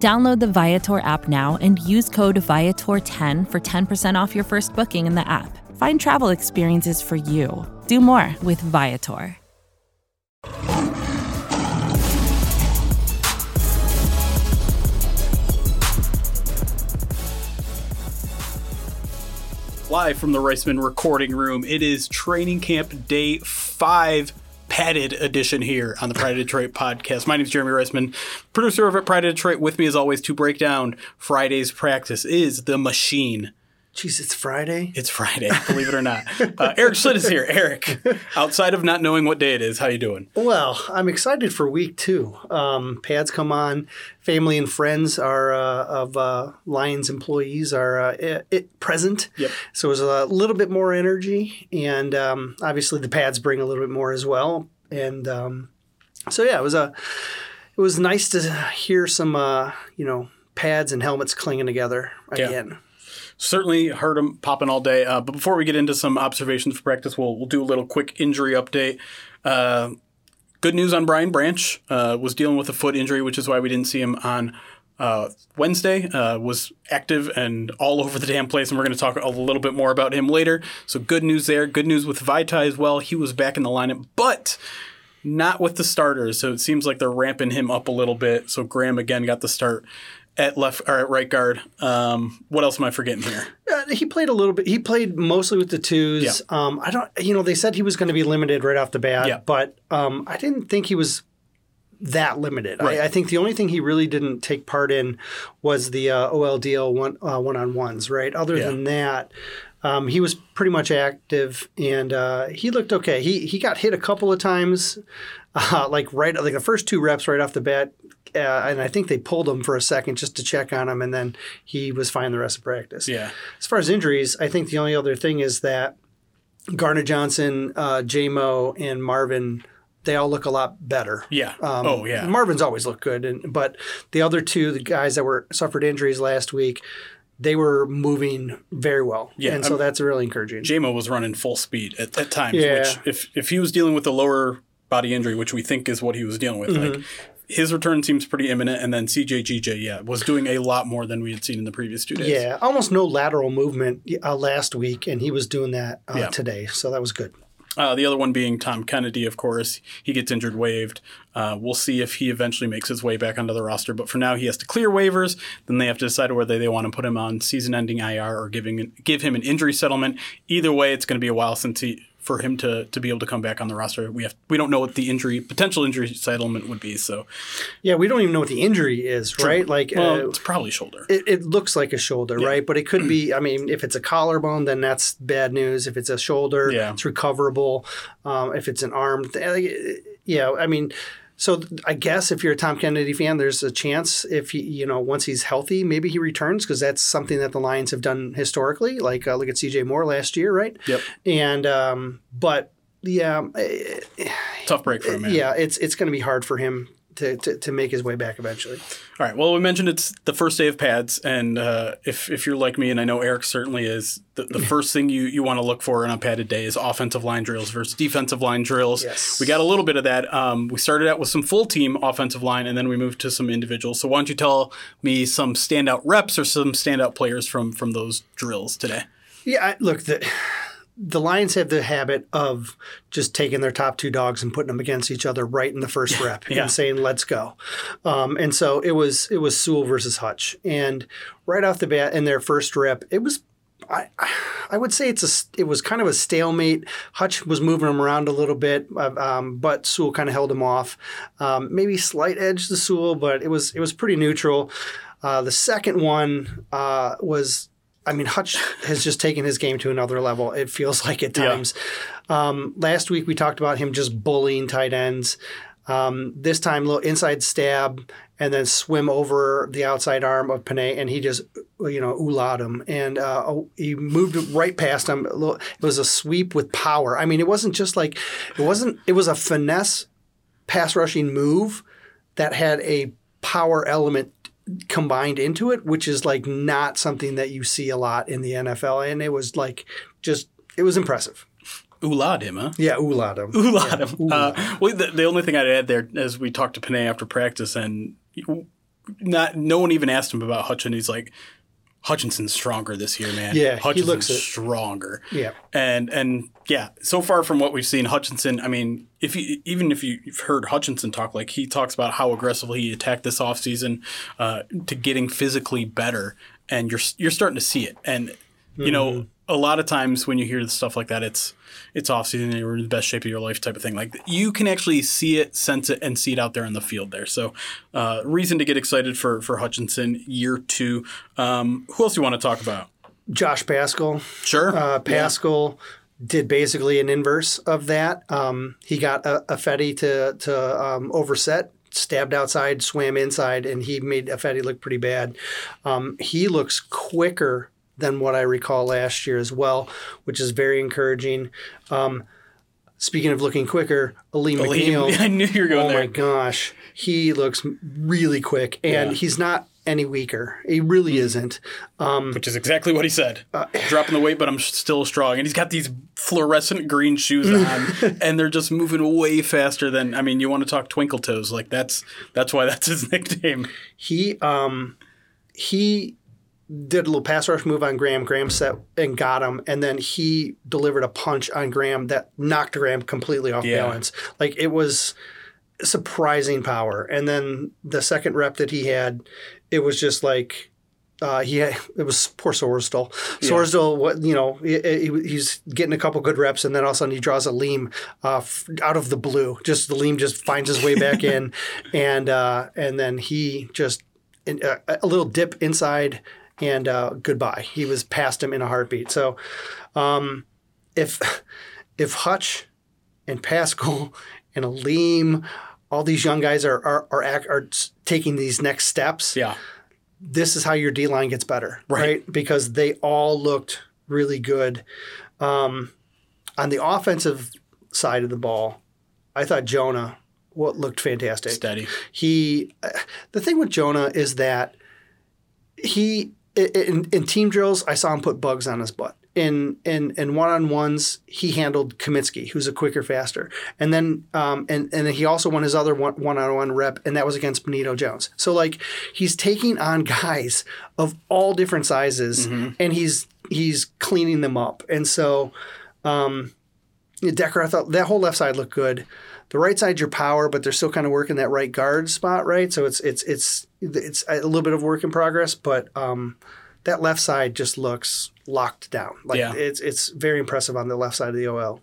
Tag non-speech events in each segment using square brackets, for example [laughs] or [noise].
Download the Viator app now and use code Viator10 for 10% off your first booking in the app. Find travel experiences for you. Do more with Viator. Live from the Reisman recording room, it is training camp day five padded edition here on the Pride of Detroit podcast. My name is Jeremy Reisman, producer of Pride of Detroit. With me, as always, to break down Friday's practice is the machine. Jeez, it's Friday. It's Friday, believe it or not. Uh, Erik Schlitt is here. Erik, outside of not knowing what day it is, how you doing? Well, I'm excited for week two. Um, pads come on. Family and friends are uh, of uh, Lions employees are uh, it, it present. Yep. So it was a little bit more energy, and um, obviously the pads bring a little bit more as well. And um, so yeah, it was a it was nice to hear some uh, you know pads and helmets clinging together again. Yeah certainly heard them popping all day. Uh, but before we get into some observations for practice, we'll we'll do a little quick injury update. Uh, good news on Brian Branch uh, was dealing with a foot injury, which is why we didn't see him on. Uh, Wednesday uh, was active and all over the damn place, and we're going to talk a little bit more about him later. So good news there. Good news with Vaitai as well. He was back in the lineup, but not with the starters. So it seems like they're ramping him up a little bit. So Graham again got the start at left or at right guard. Um, what else am I forgetting here? Uh, he played a little bit. He played mostly with the twos. Yeah. Um, I don't. You know, they said he was going to be limited right off the bat, Yeah. but um, I didn't think he was that limited. Right. I, I think the only thing he really didn't take part in was the uh, OLDL one uh, one on ones. Right. Other Yeah. than that. Um, he was pretty much active, and uh, he looked okay. He he got hit a couple of times, [laughs] uh, like right like the first two reps right off the bat, uh, and I think they pulled him for a second just to check on him, and then he was fine the rest of practice. Yeah. As far as injuries, I think the only other thing is that Gardner-Johnson, uh, J-Mo, and Marvin, they all look a lot better. Yeah. Um, oh yeah. Marvin's always looked good, and but the other two, the guys that were suffered injuries last week, they were moving very well. Yeah, and so I'm- that's really encouraging. JMO was running full speed at, at times. Yeah. Which if if he was dealing with a lower body injury, which we think is what he was dealing with, Mm-hmm. like his return seems pretty imminent. And then CJ GJ, yeah, was doing a lot more than we had seen in the previous two days. yeah, almost no lateral movement uh, last week, and he was doing that uh, Yeah. today, so that was good. Uh, the other one being Tom Kennedy, of course. He gets injured, waived. Uh, we'll see if he eventually makes his way back onto the roster. But for now, he has to clear waivers. Then they have to decide whether they want to put him on season-ending IR or giving give him an injury settlement. Either way, it's going to be a while since he for him to to be able to come back on the roster. We have we don't know what the injury potential injury settlement would be. So Yeah, we don't even know what the injury is, right? Like, well, uh, it's probably shoulder. it, it looks like a shoulder, right? But it could be. [clears throat] I mean, if it's a collarbone, then that's bad news. If it's a shoulder, Yeah. it's recoverable. Um, if it's an arm, th- yeah. I mean, so I guess if you're a Tom Kennedy fan, there's a chance if he, you know, once he's healthy, maybe he returns because that's something that the Lions have done historically. Like uh, look at C.J. Moore last year, right? Yep. And um, but yeah, eh, Tough break for him. Man. yeah, it's it's going to be hard for him. To, to, to make his way back eventually. All right. Well, we mentioned it's the first day of pads, and uh, if if you're like me, and I know Erik certainly is, the, the [laughs] first thing you, you want to look for on a padded day is offensive line drills versus defensive line drills. Yes. We got a little bit of that. Um, we started out with some full team offensive line, and then we moved to some individuals. So why don't you tell me some standout reps or some standout players from from those drills today? Yeah, I, look, the the Lions have the habit of just taking their top two dogs and putting them against each other right in the first rep Yeah. and saying "Let's go." Um, and so it was it was Sewell versus Hutch, and right off the bat in their first rep, it was. I, I would say it's a it was kind of a stalemate. Hutch was moving him around a little bit, uh, um, but Sewell kind of held him off. Um, maybe slight edge to Sewell, but it was it was pretty neutral. Uh, the second one uh, was I mean, Hutch has just taken his game to another level. It feels [laughs] like at Yeah. times. Um, last week we talked about him just bullying tight ends. Um, this time, little inside stab, and then swim over the outside arm of Penei, and he just you know oolad him, and uh, oh, he moved right past him. It was a sweep with power. I mean, it wasn't just like it wasn't. It was a finesse pass rushing move that had a power element combined into it, which is like not something that you see a lot in the NFL. And it was like just it was impressive. Oolad him, huh? Yeah, oolad him. Oolad him. Uh, well, the, the only thing I'd add there, as we talked to Penei after practice, and not no one even asked him about Hutchin. He's like, Hutchinson's stronger this year, man. Yeah, he Hutchinson's looks it. stronger. Yeah. and and yeah, so far from what we've seen, Hutchinson. I mean, if you even if you've heard Hutchinson talk, like he talks about how aggressively he attacked this offseason uh, to getting physically better, and you're you're starting to see it. And you know, a lot of times when you hear stuff like that, it's it's off season and you're in the best shape of your life type of thing. Like you can actually see it, sense it, and see it out there in the field there. So uh, reason to get excited for for Hutchinson year two. Um, who else do you want to talk about? Josh Paschal. Sure, Uh, Paschal did basically an inverse of that. Um, he got a, Ifedi to to um, overset, stabbed outside, swam inside, and he made Ifedi look pretty bad. Um, he looks quicker than what I recall last year as well, which is very encouraging. Um, speaking of looking quicker, Alim McNeill. [laughs] I knew you were going Oh there. my gosh, he looks really quick, and Yeah. he's not any weaker. He really isn't. Which is exactly what he said. Uh, Dropping the weight, but I'm still strong. And he's got these fluorescent green shoes [laughs] on, and they're just moving way faster than. I mean, you want to talk twinkle toes? Like that's that's why that's his [laughs] nickname. He um he did a little pass rush move on Graham. Graham set and got him, and then he delivered a punch on Graham that knocked Graham completely off Yeah. balance. Like it was surprising power. And then the second rep that he had, it was just like uh, he had, it was poor Sorsdal. Sorsdal, what you know, he, he- he's getting a couple good reps, and then all of a sudden he draws Alim uh, f- out of the blue. Just the Alim just finds his way back in, [laughs] and uh, and then he just in, uh, a little dip inside, and uh, goodbye. He was past him in a heartbeat. So, um, if if Hutch and Paschal and a Alim, all these young guys are are are, are taking these next steps Yeah, this is how your D line gets better, Right. right? Because they all looked really good. Um, on the offensive side of the ball, I thought Jonah what looked fantastic. steady. He, uh, the thing with Jonah is that he in, in team drills, I saw him put Buggs on his butt. In in in one on ones, he handled Cominsky, who's a quicker, faster, and then um, and and then he also won his other one one on one rep, and that was against Benito Jones. So like he's taking on [laughs] guys of all different sizes, and he's he's cleaning them up, and so um, Decker, I thought that whole left side looked good. The right side's your power, but they're still kind of working that right guard spot, right? So it's it's it's it's a little bit of work in progress, but um, that left side just looks locked down. Like Yeah. it's it's very impressive on the left side of the OL.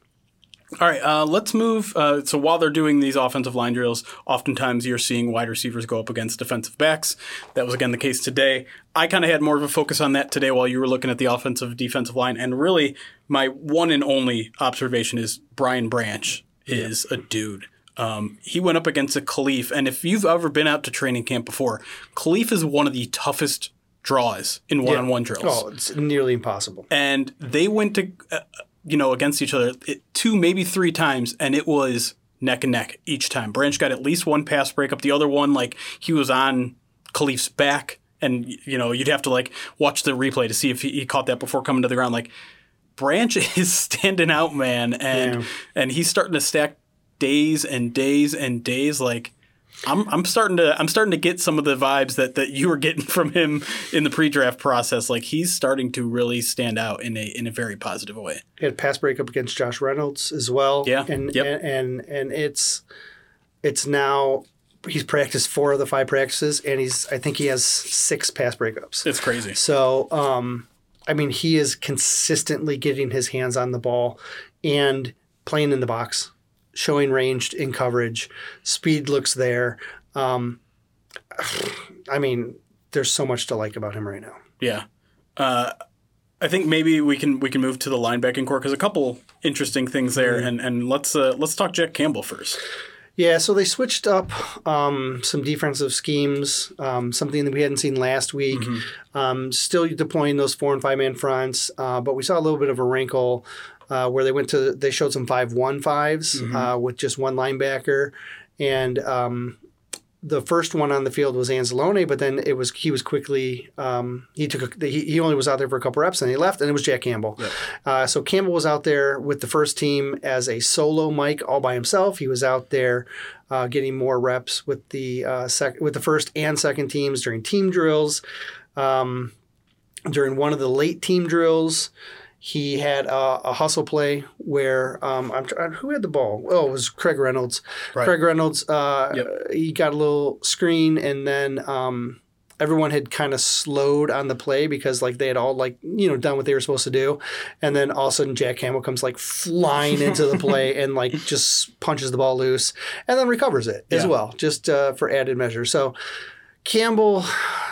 All right, uh, let's move. Uh, so while they're doing these offensive line drills, oftentimes you're seeing wide receivers go up against defensive backs. That was again the case today. I kind of had more of a focus on that today while you were looking at the offensive defensive line, and really my one and only observation is Brian Branch is a dude. Um, he went up against a Kalif, and if you've ever been out to training camp before, Kalif is one of the toughest draws in one-on-one drills. Oh, it's nearly impossible. and they went to uh, you know against each other it, two maybe three times and it was neck and neck each time. Branch got at least one pass breakup. The other one like he was on Kalif's back and you know you'd have to like watch the replay to see if he, he caught that before coming to the ground. Like branch [laughs] is standing out man and Yeah. and he's starting to stack days and days and days like I'm, I'm starting to I'm starting to get some of the vibes that, that you were getting [laughs] from him in the pre-draft process. Like he's starting to really stand out in a in a very positive way. He had a pass breakup against Josh Reynolds as well. Yeah, and yep. and, and and it's it's now he's practiced four of the five practices, and he's I think he has six pass breakups. It's crazy. So, um, I mean, he is consistently getting his hands on the ball and playing in the box, showing range in coverage. Speed looks there. Um, [sighs] I mean, there's so much to like about him right now. Yeah. Uh, I think maybe we can we can move to the linebacking corps because a couple interesting things there, and and let's uh, let's talk Jack Campbell first. Yeah, so they switched up um, some defensive schemes, um, something that we hadn't seen last week. Um, still deploying those four and five man fronts, uh, but we saw a little bit of a wrinkle uh, where they went to they showed some five one fives uh, with just one linebacker, and um, the first one on the field was Anzalone, but then it was he was quickly um, he took a, he, he only was out there for a couple reps and he left, and it was Jack Campbell. Uh, so Campbell was out there with the first team as a solo Mike all by himself. He was out there uh, getting more reps with the uh, sec- with the first and second teams during team drills. Um, during one of the late team drills, he had a, a hustle play where um, I'm trying, who had the ball? Oh, it was Craig Reynolds. Right. Craig Reynolds. Uh, Yep. He got a little screen, and then um, everyone had kind of slowed on the play because like they had all like you know done what they were supposed to do, and then all of a sudden Jack Campbell comes like flying into the play [laughs] and like just punches the ball loose, and then recovers it as well, just uh, for added measure. So. Campbell,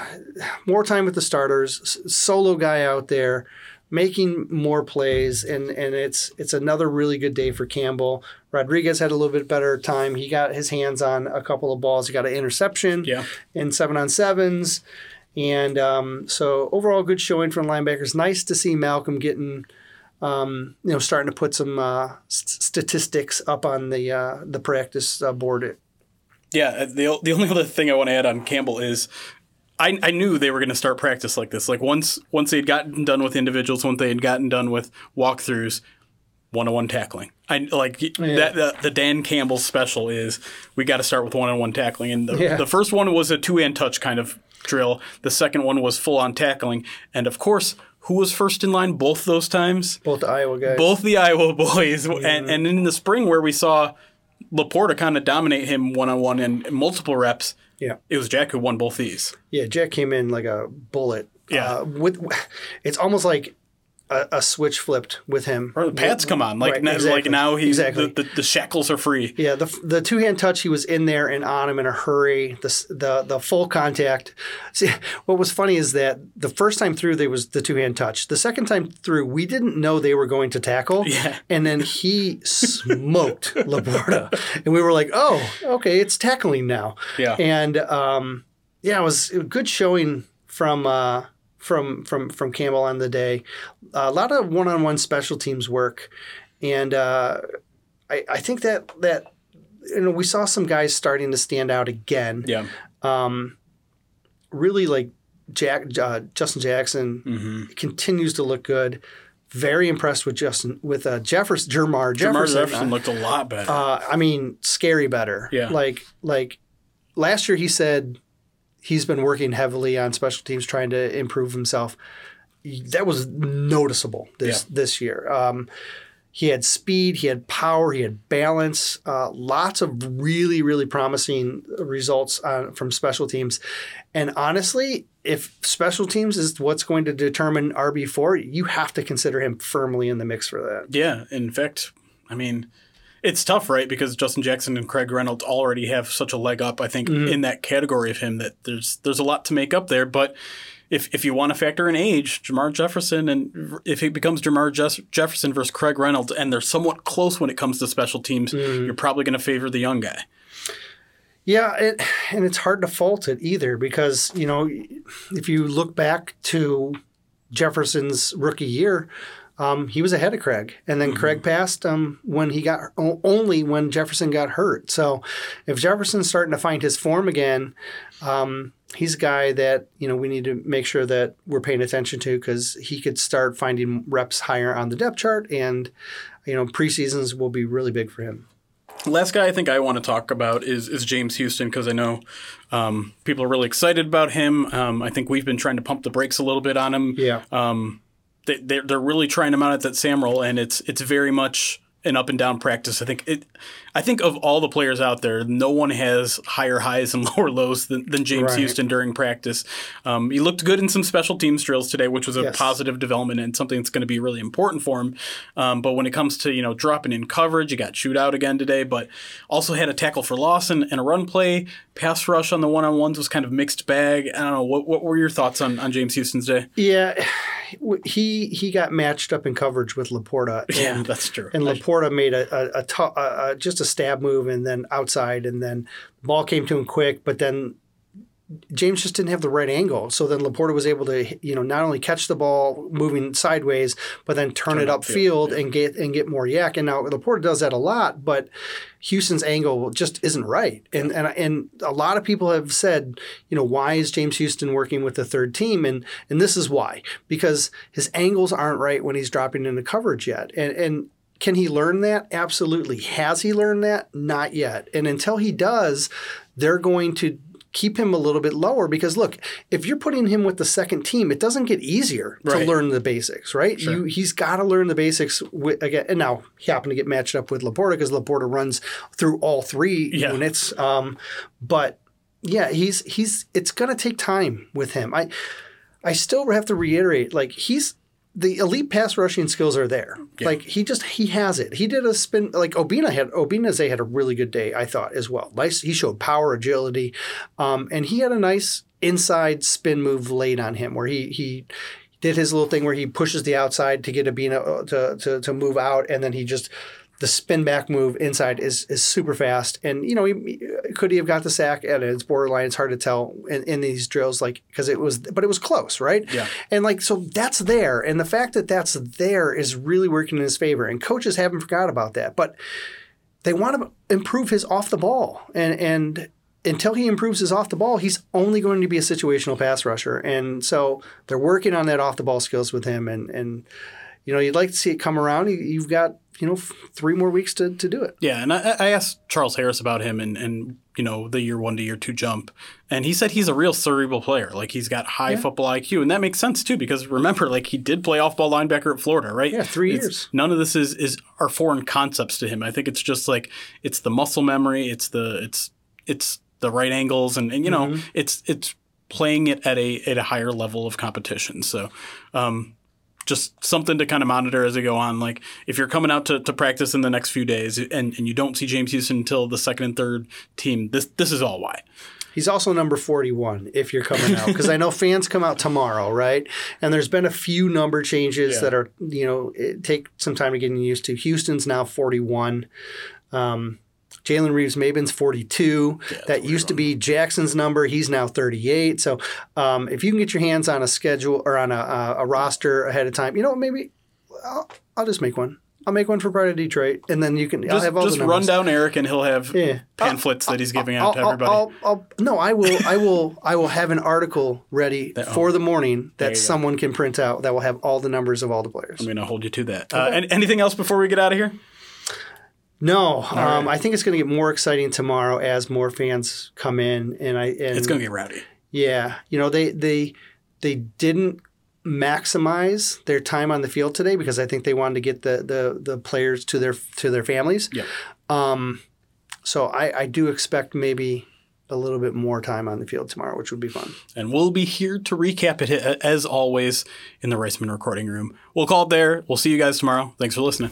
[sighs] more time with the starters, solo guy out there, making more plays, and and it's it's another really good day for Campbell. Rodriguez had a little bit better time. He got his hands on a couple of balls. He got an interception Yeah. in seven on sevens, and um, so overall good showing from linebackers. Nice to see Malcolm getting. Um, you know, starting to put some uh, s- statistics up on the uh, the practice uh, board. Yeah, the the only other thing I want to add on Campbell is I, I knew they were going to start practice like this. Like once once they had gotten done with individuals, once they had gotten done with walkthroughs, one on one tackling. I like that the, the Dan Campbell special is we got to start with one on one tackling. And the, Yeah. the first one was a two hand touch kind of drill. The second one was full on tackling. And of course, who was first in line both those times? Both the Iowa guys. both the Iowa [laughs] boys, and, and in the spring where we saw LaPorta kind of dominate him one on one and multiple reps, Yeah. it was Jack who won both these. Yeah, Jack came in like a bullet. Yeah. Uh, with it's almost like a, a switch flipped with him. Or the pads come on, like Right, now, like exactly. now he's Exactly. the, the, the shackles are free. Yeah, the the two hand touch, he was in there and on him in a hurry. The the the full contact. See, what was funny is that the first time through there was the two hand touch. The second time through, we didn't know they were going to tackle. Yeah. and then he smoked [laughs] LaPorta, and we were like, oh, okay, it's tackling now. Yeah. and um, yeah, it was a good showing from. Uh, from from from Campbell on the day, a lot of one-on-one special teams work, and uh, I, I think that that you know we saw some guys starting to stand out again. Yeah, Um, really like Jack uh, Justin Jackson Mm-hmm. continues to look good. Very impressed with Justin with uh, Jefferson Jermar Jefferson. Jefferson looked a lot better. uh, I mean, scary better. Yeah. Like like last year he said he's been working heavily on special teams trying to improve himself. That was noticeable this this year. Um, he had speed, he had power, he had balance. Uh, lots of really really promising results on, from special teams. And honestly, if special teams is what's going to determine RB four, you have to consider him firmly in the mix for that. yeah, in fact, I mean, it's tough, right? Because Justin Jackson and Craig Reynolds already have such a leg up. I think Mm-hmm. in that category of him that there's there's a lot to make up there, but. If, if you want to factor in age, Jermar Jefferson, and if it becomes Jermar Jefferson versus Craig Reynolds, and they're somewhat close when it comes to special teams, Mm-hmm. you're probably going to favor the young guy. Yeah, it, and it's hard to fault it either because, you know, if you look back to Jefferson's rookie year, um, he was ahead of Craig. And then Craig passed um, when he got only when Jefferson got hurt. So if Jefferson's starting to find his form again, um, he's a guy that, you know, we need to make sure that we're paying attention to because he could start finding reps higher on the depth chart. And, you know, preseasons will be really big for him. Last guy I think I want to talk about is is James Houston because I know um, people are really excited about him. Um, I think we've been trying to pump the brakes a little bit on him. Yeah. They, they're, really trying him out at that Samrel, and it's it's very much an up and down practice. I think it. I think of all the players out there, no one has higher highs and [laughs] lower lows than, than James Right. Houston during practice. Um, he looked good in some special teams drills today, which was a Yes. positive development and something that's going to be really important for him. Um, but when it comes to you know dropping in coverage, he got shoot out again today, but also had a tackle for loss and, and a run play. Pass rush on the one on ones was kind of mixed bag. I don't know. What, what were your thoughts on, on James Houston's day? Yeah, [sighs] he he got matched up in coverage with LaPorta, [laughs] Yeah, that's true. and LaPorta LaPorta made a, a, a, t- a, just a stab move and then outside, and then the ball came to him quick, but then James just didn't have the right angle. So then LaPorta was able to, you know, not only catch the ball moving sideways, but then turn, turn it upfield yeah. and get and get more YAC. And now LaPorta does that a lot, but Houston's angle just isn't right. And and and a lot of people have said, you know, why is James Houston working with the third team? And and this is why because his angles aren't right when he's dropping into coverage yet. And and can he learn that? Absolutely. Has he learned that? Not yet. And until he does, they're going to keep him a little bit lower because look, if you're putting him with the second team, it doesn't get easier right. to learn the basics, right? Sure. You, he's got to learn the basics with, again. And now he happened to get matched up with LaPorta because LaPorta runs through all three yeah. units. Um, but yeah, he's he's it's going to take time with him. I I still have to reiterate, like he's the elite pass rushing skills are there. Yeah. Like he just he has it. He did a spin like Obina had Ogbonnia had a really good day, I thought as well. Nice he showed power, agility, um, and he had a nice inside spin move late on him where he he did his little thing where he pushes the outside to get Obinna uh, to, to to move out, and then he just the spin back move inside is is super fast. And you know, he, could he have got the sack? And it's borderline. It's hard to tell in, in these drills, like because it was, but it was close, right? Yeah. And like so, that's there, and the fact that that's there is really working in his favor. And coaches haven't forgot about that, but they want to improve his off the ball, and and until he improves his off the ball, he's only going to be a situational pass rusher. And so they're working on that off the ball skills with him, and and you know, you'd like to see it come around. You've got you know three more weeks to, to do it. Yeah, and I, I asked Charles Harris about him and and you know the year one to year two jump, and he said he's a real cerebral player. Like he's got high yeah. football IQ, and that makes sense too because remember, like he did play off ball linebacker at Florida, right? Yeah, three it's, years. None of this is is are foreign concepts to him. I think it's just like it's the muscle memory, it's the it's it's the right angles, and, and you know mm-hmm. it's it's playing it at a at a higher level of competition. So. Um, just something to kind of monitor as we go on. Like if you're coming out to, to practice in the next few days and, and you don't see James Houston until the second and third team, this this is all why. He's also number 41 if you're coming out because I know fans come out tomorrow, right? And there's been a few number changes yeah. that are, you know, take some time to get used to. Houston's now 41. Um, Jalen Reeves Maybin's 42. Yeah, that used to be Jackson's number. He's now 38. So um, if you can get your hands on a schedule or on a, a roster ahead of time, you know, maybe I'll, I'll just make one. I'll make one for Pride of Detroit, and then you can. Just, I'll have all just the run down Erik, and he'll have yeah. pamphlets I'll, that he's giving I'll, out to everybody. I'll, I'll, no, I will. I will. I will have an article ready [laughs] that, for the morning that someone go. can print out that will have all the numbers of all the players. I'm going to hold you to that. Okay. Uh, anything else before we get out of here? No, um, right. I think it's going to get more exciting tomorrow as more fans come in, and I. And, it's going to get rowdy. Yeah, you know they they they didn't maximize their time on the field today because I think they wanted to get the the, the players to their to their families. Yeah. Um, so I, I do expect maybe a little bit more time on the field tomorrow, which would be fun. And we'll be here to recap it as always in the Reisman recording room. We'll call it there. We'll see you guys tomorrow. Thanks for listening.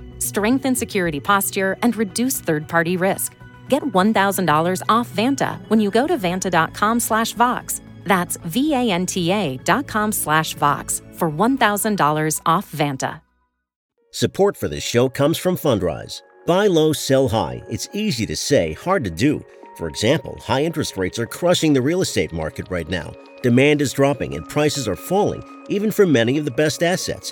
strengthen security posture, and reduce third-party risk. Get $1,000 off Vanta when you go to vanta.com slash Vox. That's V-A-N-T-A dot com slash Vox for $1,000 off Vanta. Support for this show comes from Fundrise. Buy low, sell high. It's easy to say, hard to do. For example, high interest rates are crushing the real estate market right now. Demand is dropping and prices are falling, even for many of the best assets.